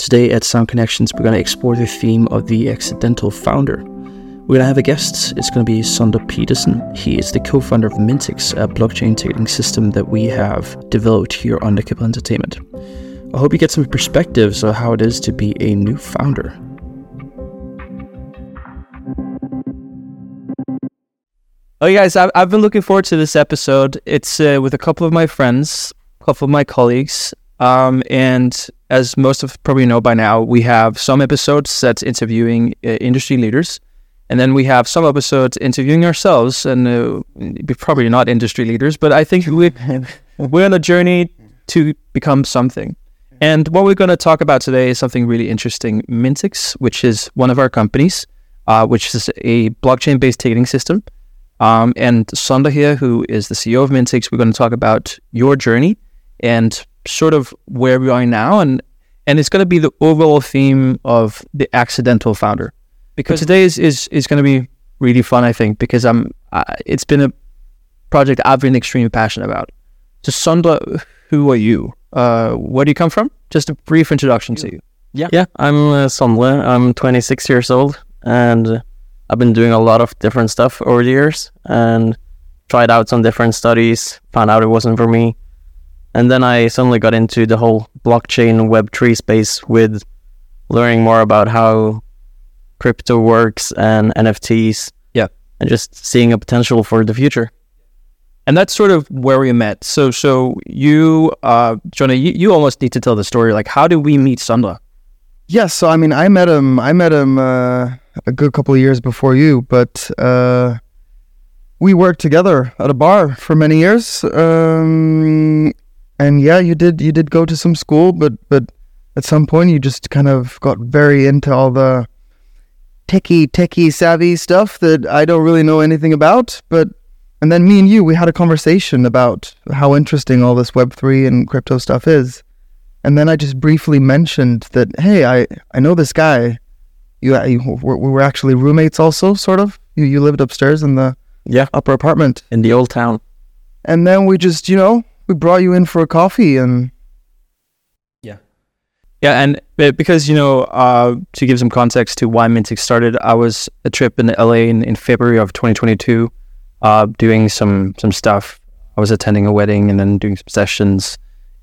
Today at Sound Connections, we're going to explore the theme of the accidental founder. We're going to have a guest. It's going to be Sondre Pedersen. He is the co founder of Mintix, a blockchain ticketing system that we have developed here on the Capella Entertainment. I hope you get some perspectives of how it is to be a new founder. Oh, guys, I've, I've been looking forward to this episode. It's uh, with a couple of my friends, a couple of my colleagues, um, and as most of probably know by now, we have some episodes that's interviewing uh, industry leaders, and then we have some episodes interviewing ourselves, and uh, probably not industry leaders, but I think we we're on a journey to become something. And what we're going to talk about today is something really interesting: Mintix, which is one of our companies, uh, which is a blockchain-based ticketing system. Um, and Sondre here, who is the CEO of Mintix, we're going to talk about your journey and sort of where we are now, and and it's going to be the overall theme of the accidental founder, because today is is, is going to be really fun, I think, because I'm uh, it's been a project I've been extremely passionate about. So Sondre, who are you? Uh, where do you come from? Just a brief introduction to you. Yeah, yeah, I'm uh, Sondre. I'm 26 years old, and I've been doing a lot of different stuff over the years, and tried out some different studies. Found out it wasn't for me, and then I suddenly got into the whole blockchain Web3 space with learning more about how crypto works and NFTs. Yeah. And just seeing a potential for the future. And that's sort of where we met. So, so you, uh, Jonah, you, you almost need to tell the story. Like, how did we meet Sondre? Yes, yeah, so I mean, I met him. I met him uh, a good couple of years before you, but uh, we worked together at a bar for many years. Um, and yeah, you did you did go to some school, but but at some point you just kind of got very into all the techie techie savvy stuff that I don't really know anything about. But and then me and you we had a conversation about how interesting all this Web three and crypto stuff is. And then I just briefly mentioned that hey, I I know this guy. You, you we were actually roommates also, sort of. You you lived upstairs in the yeah upper apartment in the old town. And then we just you know we brought you in for a coffee and yeah. Yeah and because you know uh, to give some context to why Mintix started i was a trip in la in, in february of 2022 uh, doing some some stuff. I was attending a wedding and then doing some sessions.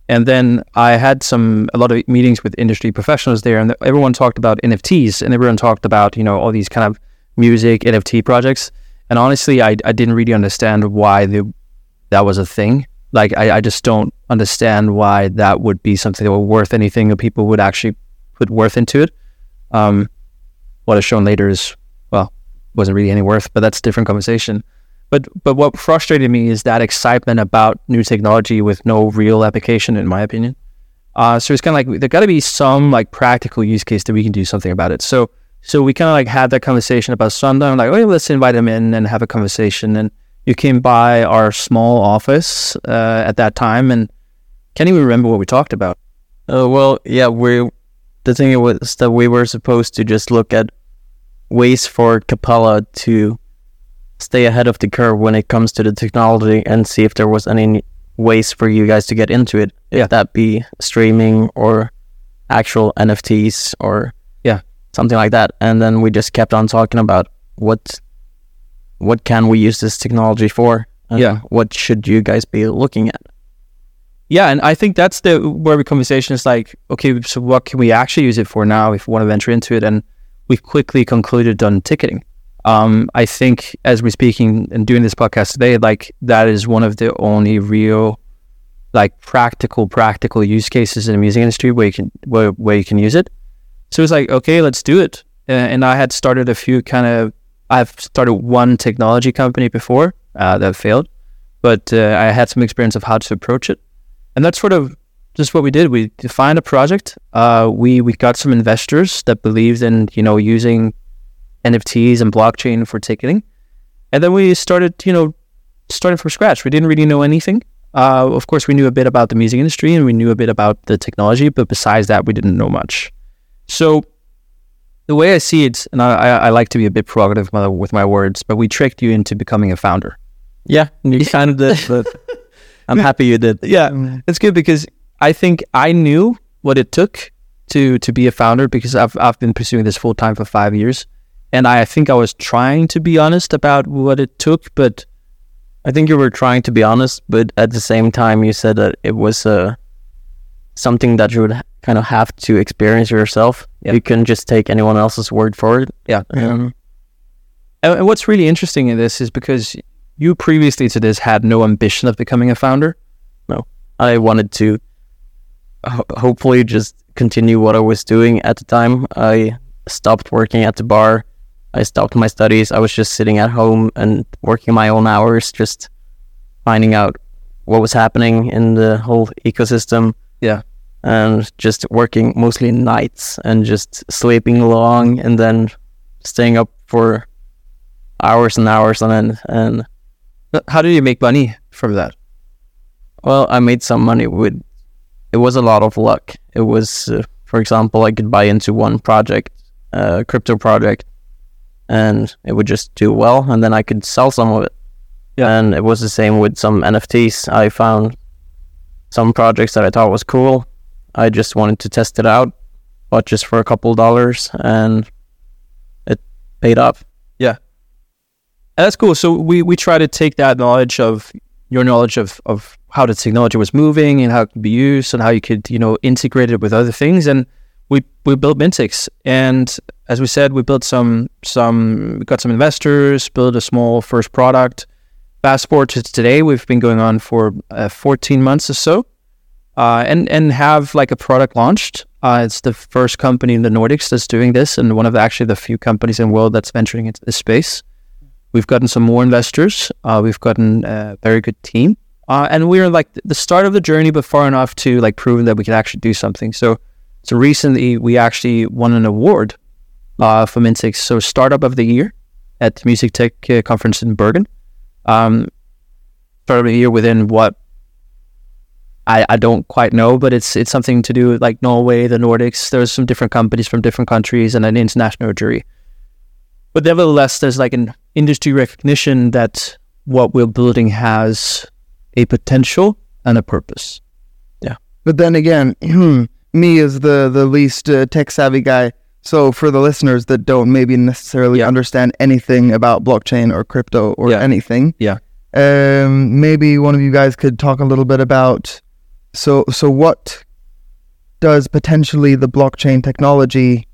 And then i had some a lot of meetings with industry professionals there and everyone talked about nfts and everyone talked about you know all these kind of music nft projects. And honestly i, I didn't really understand why the, that was a thing like I, I just don't understand why that would be something that would worth anything that people would actually put worth into it. Um, what is shown later is well wasn't really any worth, but that's a different conversation. But but what frustrated me is that excitement about new technology with no real application, in my opinion. Uh, so it's kind of like there got to be some like practical use case that we can do something about it. So so we kind of like had that conversation about. I'm like, oh, let's invite him in and have a conversation and you came by our small office uh, at that time and can't even remember what we talked about. Uh, well, yeah, we the thing was that we were supposed to just look at ways for Capella to stay ahead of the curve when it comes to the technology and see if there was any ways for you guys to get into it. If yeah. that be streaming or actual NFTs or yeah, something like that. And then we just kept on talking about what what can we use this technology for? yeah. What should you guys be looking at? Yeah, and I think that's the where the conversation is like, okay, so what can we actually use it for now if we want to venture into it? And we've quickly concluded on ticketing. Um, I think as we're speaking and doing this podcast today, like that is one of the only real, like practical, practical use cases in the music industry where you can where, where you can use it. So it's like, okay, let's do it. Uh, and I had started a few kind of I've started one technology company before uh, that failed, but uh, I had some experience of how to approach it, and that's sort of just what we did. We defined a project. Uh, we we got some investors that believed in you know using NFTs and blockchain for ticketing, and then we started you know starting from scratch. We didn't really know anything. Uh, of course, we knew a bit about the music industry and we knew a bit about the technology, but besides that, we didn't know much. So the way I see it, and I, I, like to be a bit provocative with my words, but we tricked you into becoming a founder. Yeah, you kind of did, but I'm happy you did. Yeah, it's good because I think I knew what it took to to be a founder because I've I've been pursuing this full time for five years, and I think I was trying to be honest about what it took, but I think you were trying to be honest, but at the same time, you said that it was uh, something that you would kind of have to experience yourself. Yeah. You can't just take anyone else's word for it. Yeah. Um, And and what's really interesting in this is because you previously to this had no ambition of becoming a founder. No, I wanted to ho- hopefully just continue what I was doing at the time. I stopped working at the bar. I stopped my studies. I was just sitting at home and working my own hours, just finding out what was happening in the whole ecosystem. Yeah. And just working mostly nights and just sleeping long and then staying up for hours and hours on end. And How do you make money from that? Well, I made some money with. It was a lot of luck. It was, uh, for example, I could buy into one project, uh, crypto project, and it would just do well, and then I could sell some of it. Yeah. And it was the same with some NFTs. I found some projects that I thought was cool. I just wanted to test it out, but just for a couple dollars, and it paid off. Yeah. That's cool. So we we try to take that knowledge of your knowledge of of how the technology was moving and how it could be used and how you could you know integrate it with other things and we we built Mintix and as we said we built some some we got some investors built a small first product fast forward to today we've been going on for uh, 14 months or so uh, and and have like a product launched uh, it's the first company in the Nordics that's doing this and one of actually the few companies in the world that's venturing into this space We've gotten some more investors. Uh, we've gotten a very good team, uh, and we're like the start of the journey, but far enough to like proving that we can actually do something. So, so recently we actually won an award uh, for Mintix, so Startup of the Year at the Music Tech uh, Conference in Bergen. Um, Startup of the Year within what I, I don't quite know, but it's it's something to do with like Norway, the Nordics. There's some different companies from different countries and an international jury. But nevertheless, there's like an industry recognition that what we're building has a potential and a purpose. Yeah. But then again, me as the the least uh, tech savvy guy. So for the listeners that don't maybe necessarily Yeah. understand anything about blockchain or crypto or Yeah. anything, Yeah. um, maybe one of you guys could talk a little bit about. So so what does potentially the blockchain technology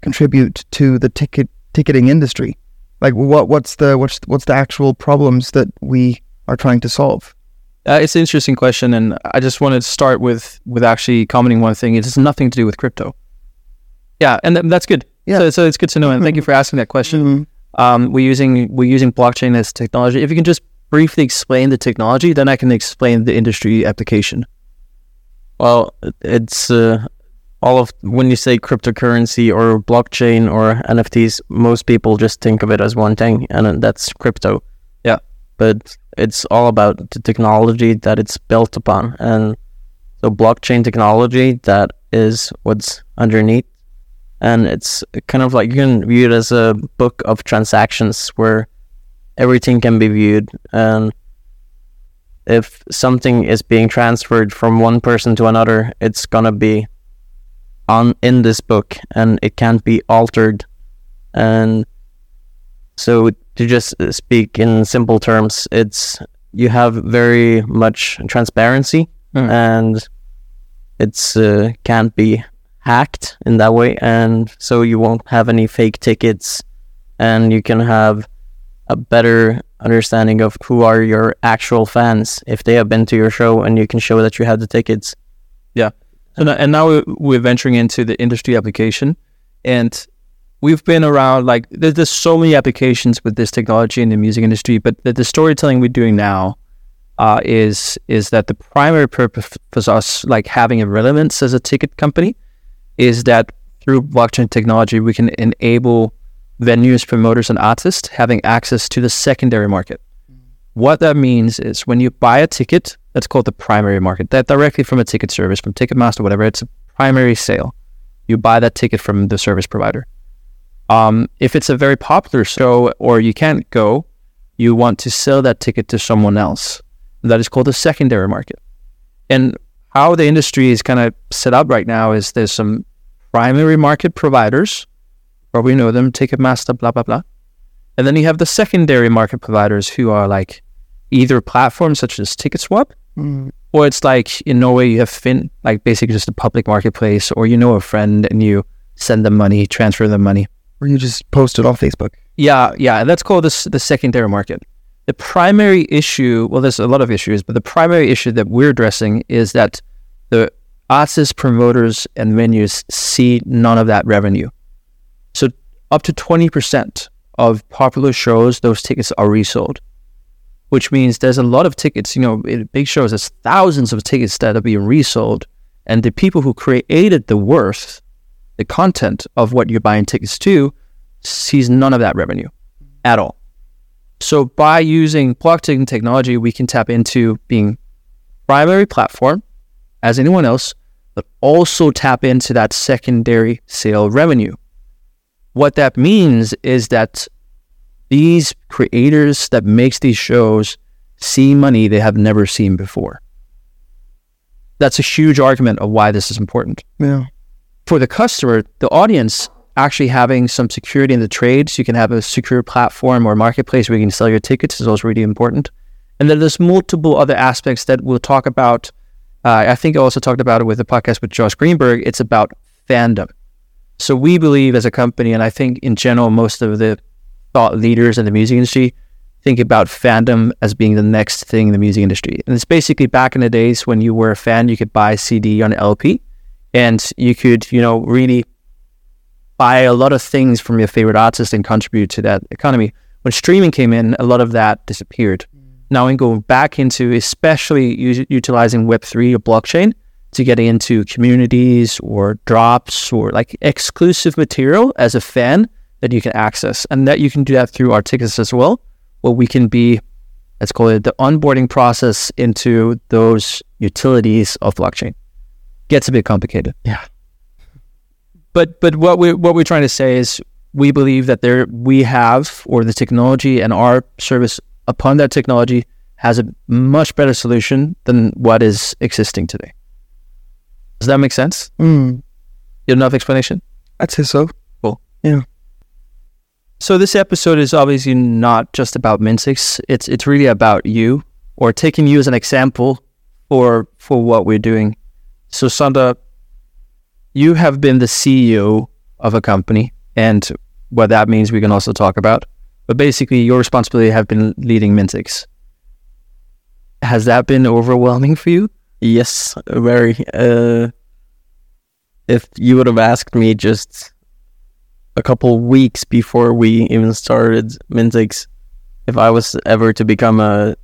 contribute to the ticket ticketing industry? Like what what's the what's what's the actual problems that we are trying to solve? Uh, it's an interesting question, and I just wanted to start with with actually commenting one thing. It has nothing to do with crypto. Yeah, and th- that's good. Yeah. So, so it's good to know, and thank you for asking that question. Mhm. Um, we're using we're using blockchain as technology. If you can just briefly explain the technology, then I can explain the industry application. Well, it's uh, all of when you say cryptocurrency or blockchain or NFTs, most people just think of it as one thing, and that's crypto. Yeah. But it's all about the technology that it's built upon, and so blockchain technology that is what's underneath, and it's kind of like you can view it as a book of transactions where everything can be viewed and if something is being transferred from one person to another, it's gonna be on in this book and it can't be altered. And so to just speak in simple terms, it's you have very much transparency Hmm. and it's uh, can't be hacked in that way and so you won't have any fake tickets and you can have a better understanding of who are your actual fans if they have been to your show and you can show that you have the tickets. Yeah. Now, and now we're, we're venturing into the industry application, and we've been around like there's, there's so many applications with this technology in the music industry, but the, the storytelling we're doing now uh, is is that the primary purpose for us, like having a relevance as a ticket company, is that through blockchain technology we can enable venues, promoters, and artists having access to the secondary market. What that means is when you buy a ticket, that's called the primary market. That directly from a ticket service, from Ticketmaster, whatever. It's a primary sale. You buy that ticket from the service provider. Um, if it's a very popular show or you can't go, you want to sell that ticket to someone else. That is called the secondary market. And how the industry is kind of set up right now is there's some primary market providers, probably know them, Ticketmaster, blah, blah, blah. And then you have the secondary market providers who are like either platforms such as TicketSwap, Mm. or it's like in Norway you have Finn, like basically just a public marketplace, or you know a friend and you send them money, transfer them money. Or you just post it on Facebook. Yeah, yeah, that's called the, s- the secondary market. The primary issue, well, there's a lot of issues, but the primary issue that we're addressing is that the artists, promoters, and venues see none of that revenue. Up to 20% of popular shows, those tickets are resold, which means there's a lot of tickets, you know, in big shows, there's thousands of tickets that are being resold. And the people who created the worth, the content of what you're buying tickets to, sees none of that revenue at all. So by using blockchain technology, we can tap into being primary platform as anyone else, but also tap into that secondary sale revenue. What that means is that these creators that makes these shows see money they have never seen before. That's a huge argument of why this is important Yeah. for the customer, the audience actually having some security in the trade, so you can have a secure platform or marketplace where you can sell your tickets is also really important. And then there's multiple other aspects that we'll talk about. Uh, I think I also talked about it with the podcast with Josh Greenberg. It's about fandom. So we believe as a company, and I think in general, most of the thought leaders in the music industry think about fandom as being the next thing in the music industry. And it's basically back in the days when you were a fan, you could buy CD on LP and you could, you know, really buy a lot of things from your favorite artist and contribute to that economy. When streaming came in, a lot of that disappeared. Mm. Now, in going back into especially u- utilizing Web3 or blockchain to getting into communities or drops or like exclusive material as a fan that you can access. And that you can do that through our tickets as well, where we can be, let's call it the onboarding process into those utilities of blockchain. Gets a bit complicated. Yeah. But but what we what we're trying to say is we believe that there we have or the technology and our service upon that technology has a much better solution than what is existing today. Does that make sense? Mm. You have enough explanation? I'd say so. Cool. Yeah. So this episode is obviously not just about Mintix. It's it's really about you or taking you as an example for for what we're doing. So Sondre, you have been the CEO of a company and what that means we can also talk about. But basically your responsibility have been leading Mintix. Has that been overwhelming for you? Yes, very. Uh, if you would have asked me just a couple weeks before we even started Mintix, if I was ever to become a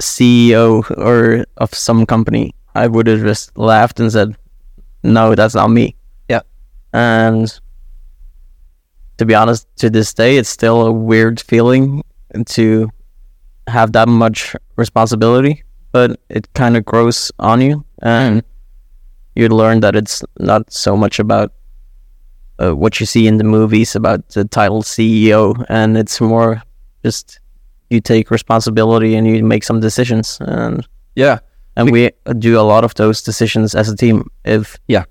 CEO or of some company, I would have just laughed and said, "No, that's not me." Yeah. And to be honest, to this day, it's still a weird feeling to have that much responsibility but it kind of grows on you and you learn that it's not so much about uh, what you see in the movies about the title CEO and it's more just you take responsibility and you make some decisions and Yeah. and we do a lot of those decisions as a team if Yeah.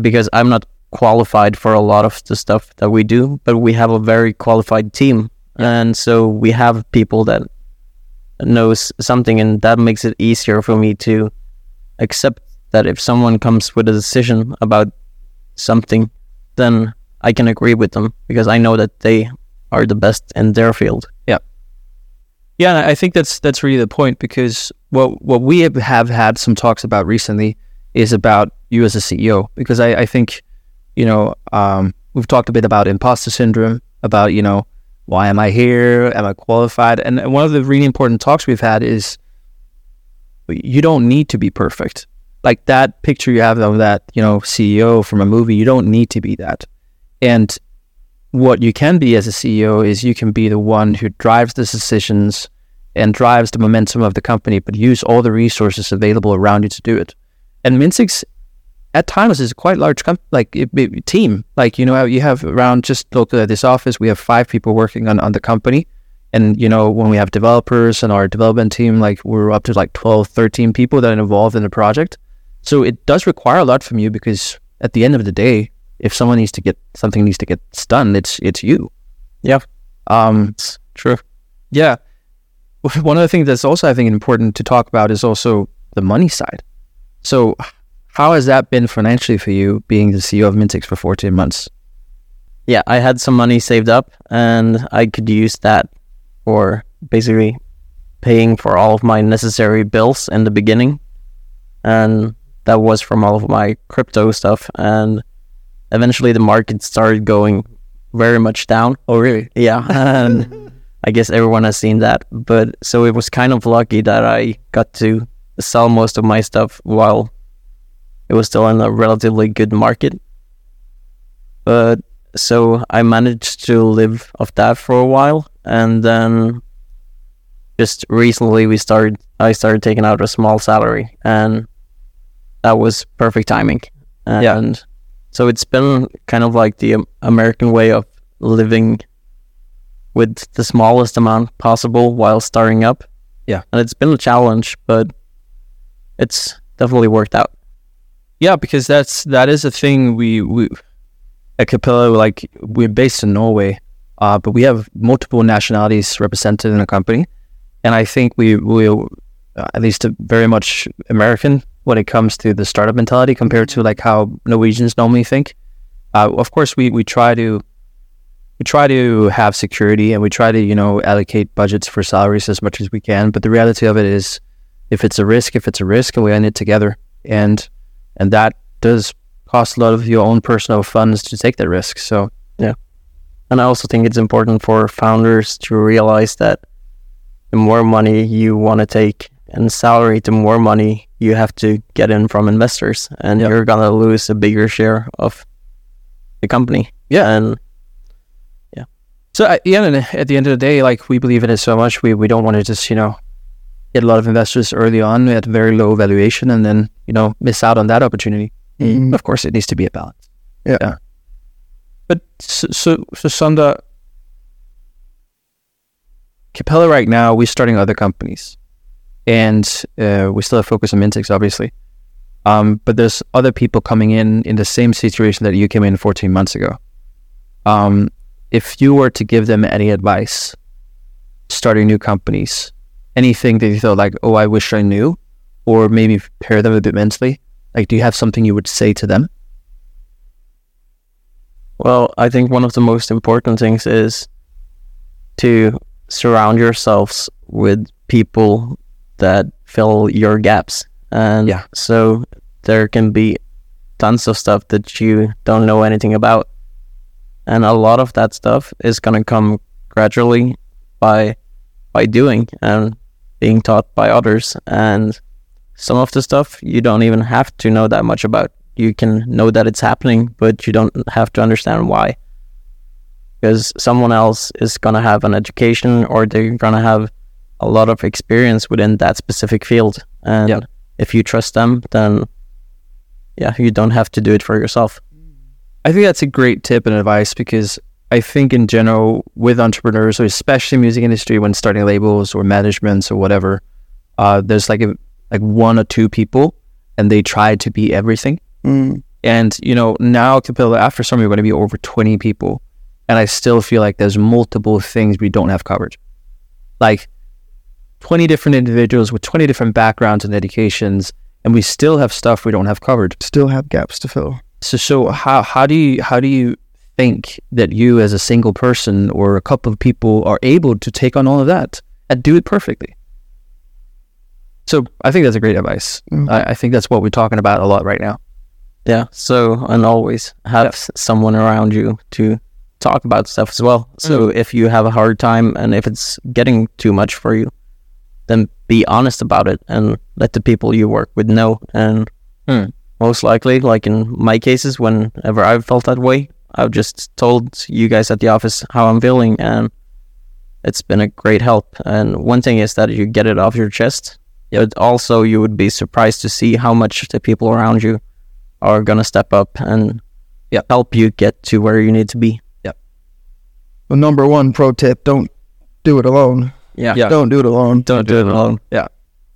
because I'm not qualified for a lot of the stuff that we do but we have a very qualified team and so we have people that knows something and that makes it easier for me to accept that if someone comes with a decision about something then I can agree with them because I know that they are the best in their field. Yeah, and I think that's that's really the point because what what we have, have had some talks about recently is about you as a CEO because I, I think you know um, we've talked a bit about imposter syndrome about you know why am I here? Am I qualified? And one of the really important talks we've had is you don't need to be perfect. Like that picture you have of that you know CEO from a movie you don't need to be that. And what you can be as a CEO is you can be the one who drives the decisions and drives the momentum of the company, but use all the resources available around you to do it. And Mintix, at times, it's a quite large com- like it, it- team. Like you know, you have around just local at this office, we have five people working on on the company. And you know, when we have developers and our development team, like we're up to like 12, 13 people that are involved in the project. So it does require a lot from you because at the end of the day, if someone needs to get something needs to get done, it's it's you. Yeah. Um. It's true. Yeah. One of the things that's also I think important to talk about is also the money side. So, how has that been financially for you, being the CEO of Mintix for 14 months? Yeah, I had some money saved up, and I could use that for basically paying for all of my necessary bills in the beginning, and that was from all of my crypto stuff. And eventually, the market started going very much down. Oh, really? Yeah, and I guess everyone has seen that. But so it was kind of lucky that I got to sell most of my stuff while it was still in a relatively good market. But so I managed to live off that for a while, and then just recently we started. I started taking out a small salary, and that was perfect timing. And Yeah. so it's been kind of like the American way of living with the smallest amount possible while starting up. Yeah. And it's been a challenge, but it's definitely worked out. Yeah, because that's that is a thing we we at Capella like we're based in Norway, uh, but we have multiple nationalities represented in the company, and I think we we uh, at least very much American when it comes to the startup mentality compared to like how Norwegians normally think. Uh, of course, we we try to we try to have security and we try to you know allocate budgets for salaries as much as we can, but the reality of it is, if it's a risk, if it's a risk, we end it together, and and that does cost a lot of your own personal funds to take that risk. So yeah, And I also think it's important for founders to realize that the more money you want to take in salary, the more money you have to get in from investors, and Yep. you're gonna lose a bigger share of the company. Yeah. and yeah. so at the end of the, at the end of the day, like we believe in it so much, we we don't want to just you know get a lot of investors early on at very low valuation and then you know miss out on that opportunity. Mm. Of course, it needs to be a balance. Yeah. But so so, so Sondre, Capella right now, we're starting other companies, and uh, we still have focus on Mintix, obviously. Um, but there's other people coming in in the same situation that you came in 14 months ago. Um, if you were to give them any advice, starting new companies, anything that you thought like, oh, I wish I knew, or maybe prepare them a bit mentally, like, do you have something you would say to them? Well, I think one of the most important things is to surround yourselves with people that fill your gaps. And Yeah. so there can be tons of stuff that you don't know anything about. And a lot of that stuff is going to come gradually by by doing and being taught by others and some of the stuff you don't even have to know that much about you can know that it's happening, but you don't have to understand why. Because someone else is going to have an education or they're going to have a lot of experience within that specific field. And Yeah. if you trust them, then yeah, you don't have to do it for yourself. I think that's a great tip and advice because I think in general with entrepreneurs, or especially music industry, when starting labels or managements or whatever, uh, there's like a, like one or two people, and they try to be everything. Mm. And you know now Capella after summer we're going to be over 20 people, and I still feel like there's multiple things we don't have covered, like 20 different individuals with 20 different backgrounds and educations, and we still have stuff we don't have covered. Still have gaps to fill. So, so how how do you how do you think that you as a single person or a couple of people are able to take on all of that and do it perfectly? So I think that's a great advice. Mm. I, I think that's what we're talking about a lot right now. Yeah. So, and always have s- someone around you to talk about stuff as well. So, if you have a hard time and if it's getting too much for you, then be honest about it and let the people you work with know. And Hmm. most likely, like in my cases, whenever I've felt that way, I've just told you guys at the office how I'm feeling, and it's been a great help. And one thing is that you get it off your chest, but also you would be surprised to see how much the people around you are gonna step up and Yep. help you get to where you need to be. The number one pro tip: don't do it alone. Yeah. Yeah. Don't do it alone. Don't do it alone. Yeah.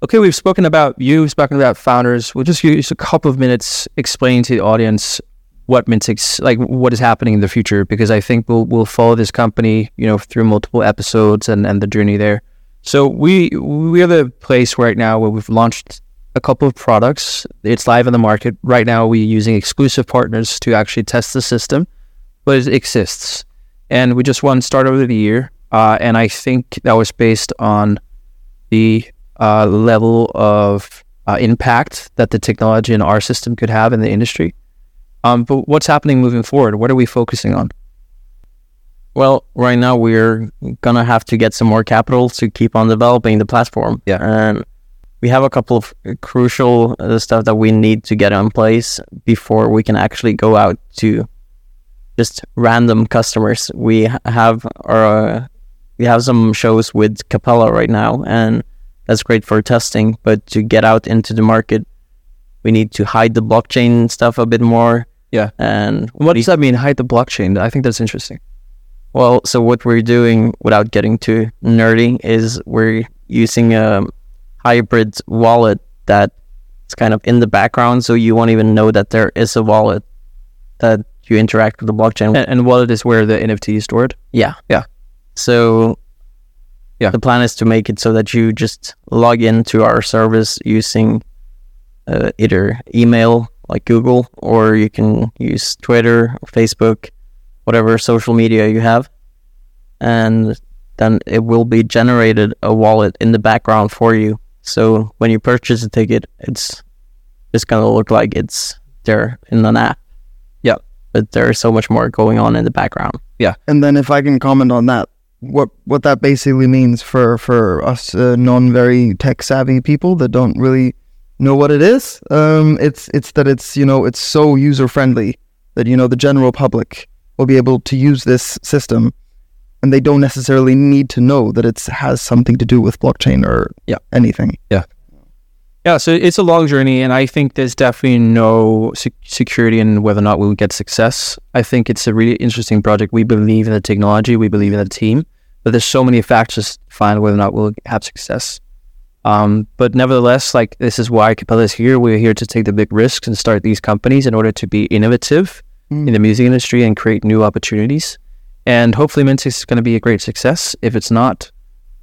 Okay, we've spoken about you, we've spoken about founders. We'll just use a couple of minutes explaining to the audience what Mintix like what is happening in the future because I think we'll we'll follow this company you know through multiple episodes and and the journey there. So we we are the place right now where we've launched a couple of products. It's live in the market right now. We're using exclusive partners to actually test the system, but it exists, and we just won Startup of the Year. Uh, and I think that was based on the uh, level of uh, impact that the technology in our system could have in the industry. Um, but what's happening moving forward? What are we focusing on? Well, right now we're gonna have to get some more capital to keep on developing the platform. Yeah. and we have a couple of crucial uh, stuff that we need to get in place before we can actually go out to just random customers. We have our uh, we have some shows with Capella right now, and that's great for testing. But to get out into the market, we need to hide the blockchain stuff a bit more. Yeah. And What does that mean? Hide the blockchain. I think that's interesting. well, so what we're doing without getting too nerdy is we're using a hybrid wallet that's kind of in the background, so you won't even know that there is a wallet that you interact with the blockchain. And, and wallet is where the NFT is stored. Yeah. Yeah. So Yeah. the plan is to make it so that you just log into our service using uh, either email like Google or you can use Twitter, Facebook, whatever social media you have. And then it will be generated a wallet in the background for you. So when you purchase a ticket, it's just going to look like it's there in an app. Yeah. But there's so much more going on in the background. Yeah. And then if I can comment on that, what what that basically means for for us uh, non very tech savvy people that don't really know what it is, um, it's it's that it's you know it's so user friendly that you know the general public will be able to use this system, and they don't necessarily need to know that it has something to do with blockchain or Yeah. anything. Yeah, yeah. so it's a long journey, and I think there's definitely no sec- security in whether or not we'll get success. I think it's a really interesting project. We believe in the technology, we believe in the team, but there's so many factors to find whether or not we'll have success. Um, but nevertheless, like this is why Capella is here. We're here to take the big risks and start these companies in order to be innovative Mm. in the music industry and create new opportunities. And hopefully, Mintix is going to be a great success. If it's not,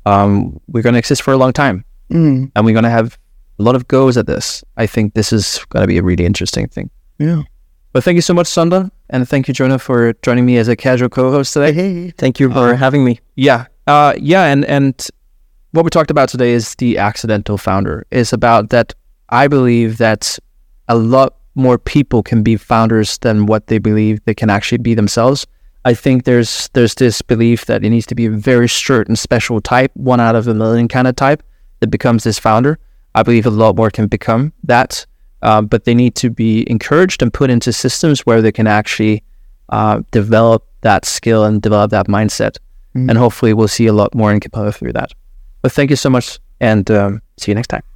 um, we're going to exist for a long time Mm, and we're going to have a lot of goes at this. I think this is going to be a really interesting thing. yeah. But thank you so much, Sondre, and thank you, Jonah, for joining me as a casual co-host today. Hey, Thank you for Uh, having me. Yeah, uh, yeah, and and what we talked about today is the accidental founder. Is about that. I believe that a lot more people can be founders than what they believe they can actually be themselves. I think there's there's this belief that it needs to be a very certain special type, one out of a million kind of type that becomes this founder. I believe a lot more can become that, uh, but they need to be encouraged and put into systems where they can actually uh, develop that skill and develop that mindset. Mm. And hopefully, we'll see a lot more in Capella through that. But thank you so much, and um, see you next time.